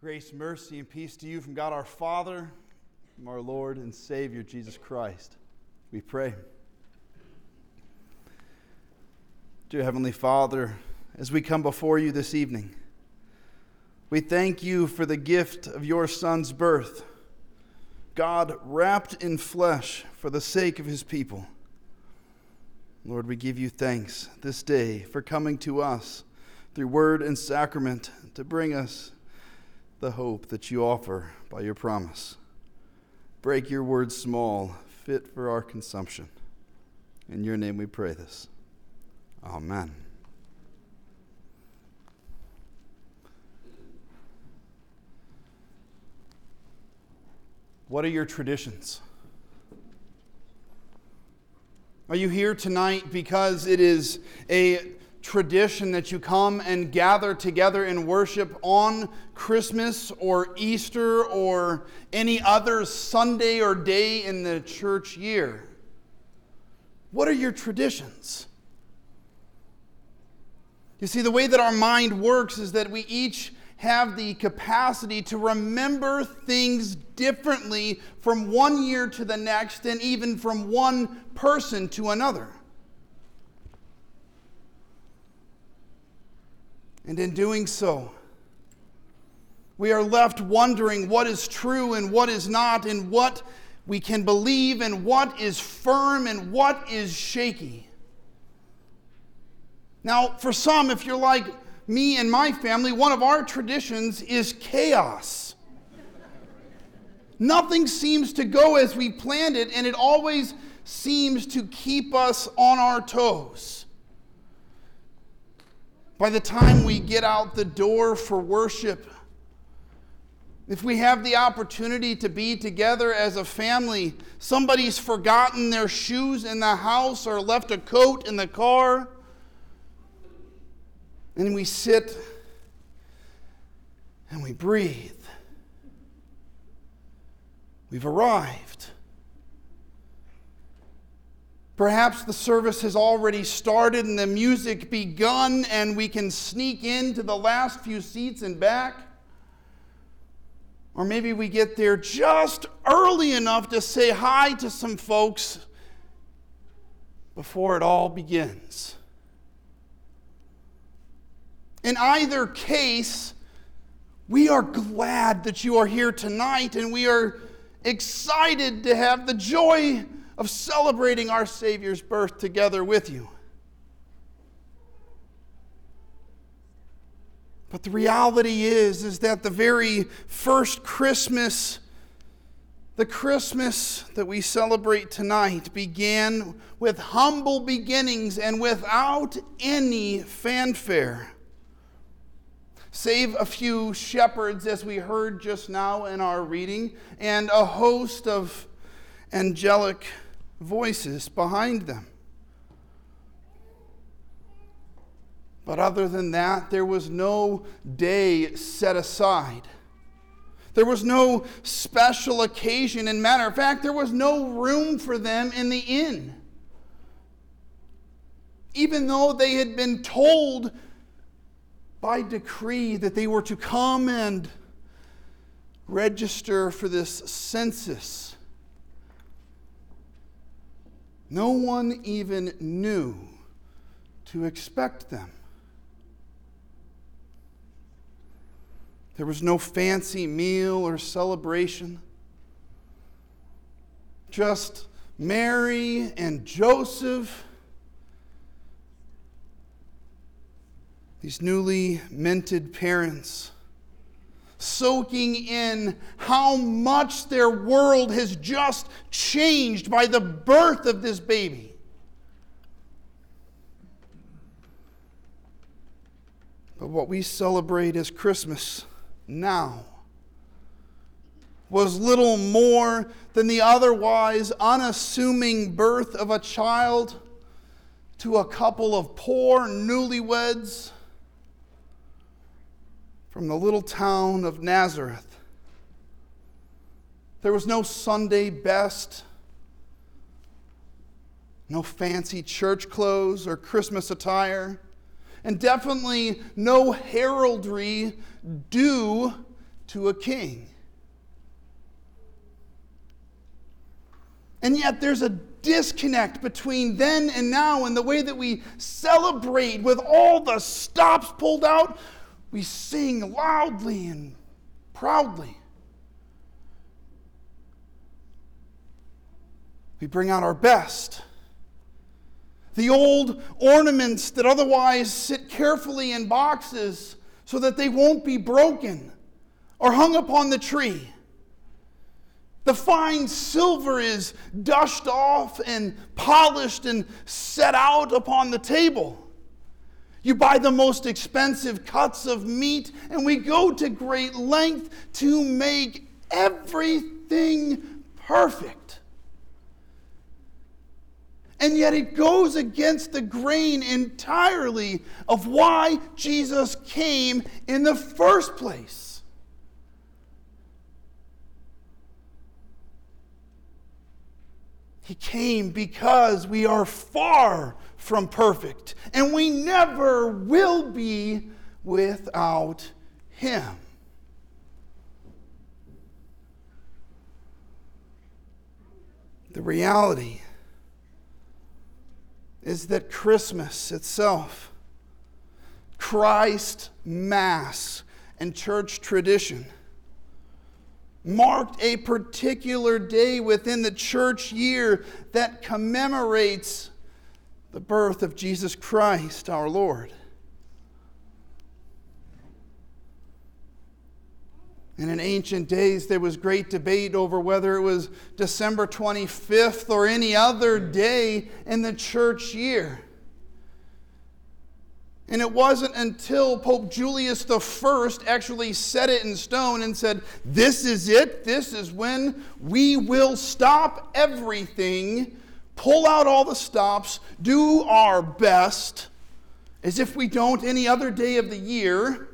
Grace, mercy, and peace to you from God our Father, from our Lord and Savior Jesus Christ. We pray. Dear Heavenly Father, as we come before you this evening, we thank you for the gift of your Son's birth, God wrapped in flesh for the sake of his people. Lord, we give you thanks this day for coming to us through word and sacrament to bring us the hope that you offer by your promise. Break your word small, fit for our consumption. In your name we pray this. Amen. What are your traditions? Are you here tonight because it is a tradition that you come and gather together in worship on Christmas or Easter or any other Sunday or day in the church year. What are your traditions? You see, the way that our mind works is that we each have the capacity to remember things differently from one year to the next and even from one person to another. And in doing so, we are left wondering what is true and what is not, and what we can believe, and what is firm and what is shaky. Now, for some, if you're like me and my family, one of our traditions is chaos. Nothing seems to go as we planned it, and it always seems to keep us on our toes. By the time we get out the door for worship, if we have the opportunity to be together as a family, somebody's forgotten their shoes in the house or left a coat in the car, and we sit and we breathe. We've arrived. Perhaps the service has already started and the music begun, and we can sneak into the last few seats and back. Or maybe we get there just early enough to say hi to some folks before it all begins. In either case, we are glad that you are here tonight and we are excited to have the joy of celebrating our Savior's birth together with you. But the reality is is that the very first Christmas the Christmas that we celebrate tonight began with humble beginnings and without any fanfare. Save a few shepherds, as we heard just now in our reading, and a host of angelic voices behind them. But other than that, there was no day set aside. There was no special occasion. And matter of fact, there was no room for them in the inn. Even though they had been told by decree that they were to come and register for this census no one even knew to expect them. There was no fancy meal or celebration. Just Mary and Joseph, these newly minted parents soaking in how much their world has just changed by the birth of this baby. But what we celebrate as Christmas now was little more than the otherwise unassuming birth of a child to a couple of poor newlyweds from the little town of Nazareth. There was no Sunday best, no fancy church clothes or Christmas attire, and definitely no heraldry due to a king. And yet there's a disconnect between then and now and the way that we celebrate with all the stops pulled out. We sing loudly and proudly. We bring out our best. The old ornaments that otherwise sit carefully in boxes so that they won't be broken are hung upon the tree. The fine silver is dusted off and polished and set out upon the table. You buy the most expensive cuts of meat, and we go to great length to make everything perfect. And yet it goes against the grain entirely of why Jesus came in the first place. He came because we are far from perfect, and we never will be without Him. The reality is that Christmas itself, Christ Mass, and church tradition marked a particular day within the church year that commemorates the birth of Jesus Christ our Lord. And in ancient days, there was great debate over whether it was December 25th or any other day in the church year. And it wasn't until Pope Julius I actually set it in stone and said, This is it. This is when we will stop everything, pull out all the stops, do our best, as if we don't any other day of the year,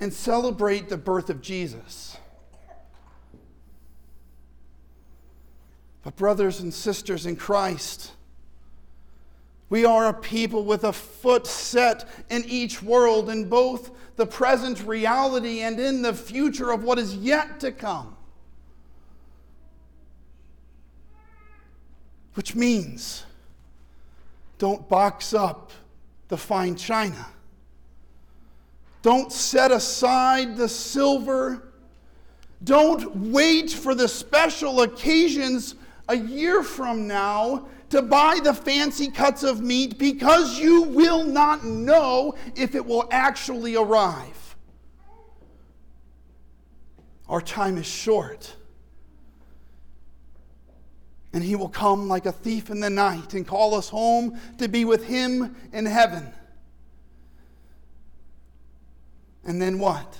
and celebrate the birth of Jesus. But, brothers and sisters in Christ, we are a people with a foot set in each world, in both the present reality and in the future of what is yet to come. Which means, don't box up the fine china. Don't set aside the silver. Don't wait for the special occasions a year from now to buy the fancy cuts of meat because you will not know if it will actually arrive. Our time is short. And he will come like a thief in the night and call us home to be with him in heaven. And then what?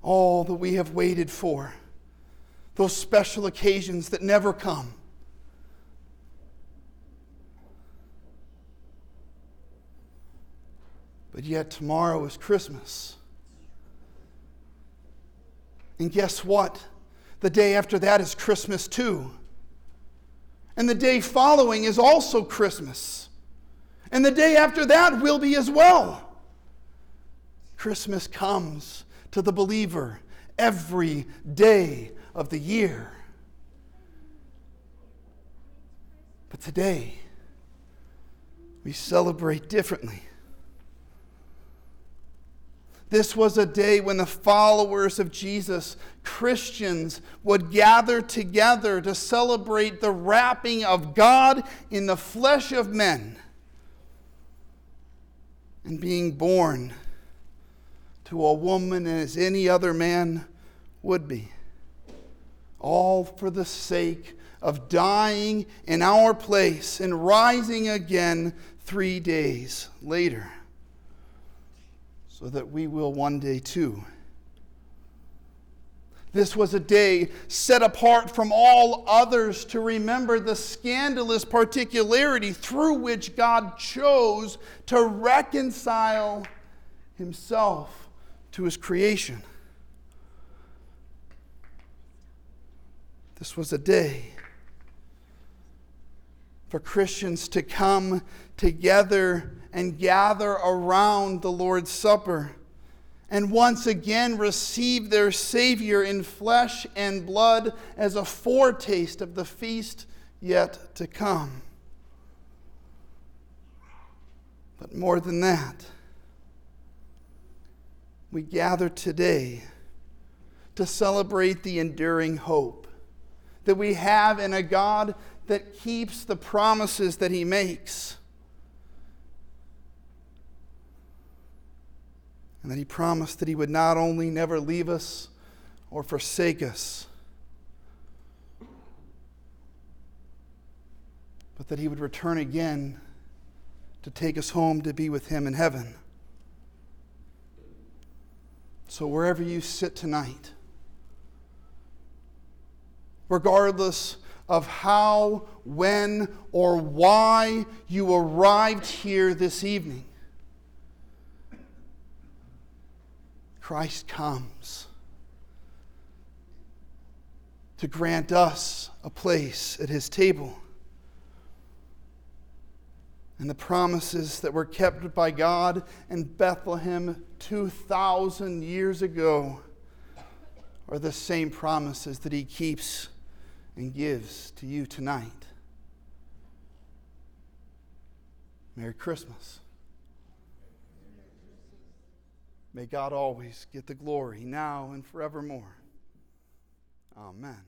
All that we have waited for those special occasions that never come. But yet, tomorrow is Christmas. And guess what? The day after that is Christmas too. And the day following is also Christmas. And the day after that will be as well. Christmas comes to the believer every day of the year. But today, we celebrate differently. This was a day when the followers of Jesus, Christians, would gather together to celebrate the wrapping of God in the flesh of men and being born to a woman as any other man would be. All for the sake of dying in our place and rising again three days later, so that we will one day too. This was a day set apart from all others to remember the scandalous particularity through which God chose to reconcile himself to his creation. This was a day for Christians to come together and gather around the Lord's Supper and once again receive their Savior in flesh and blood as a foretaste of the feast yet to come. But more than that, we gather today to celebrate the enduring hope that we have in a God that keeps the promises that He makes. And that He promised that He would not only never leave us or forsake us, but that He would return again to take us home to be with Him in heaven. So, wherever you sit tonight, regardless of how, when, or why you arrived here this evening, Christ comes to grant us a place at his table. And the promises that were kept by God in Bethlehem 2,000 years ago are the same promises that He keeps and gives to you tonight. Merry Christmas. May God always get the glory now and forevermore. Amen.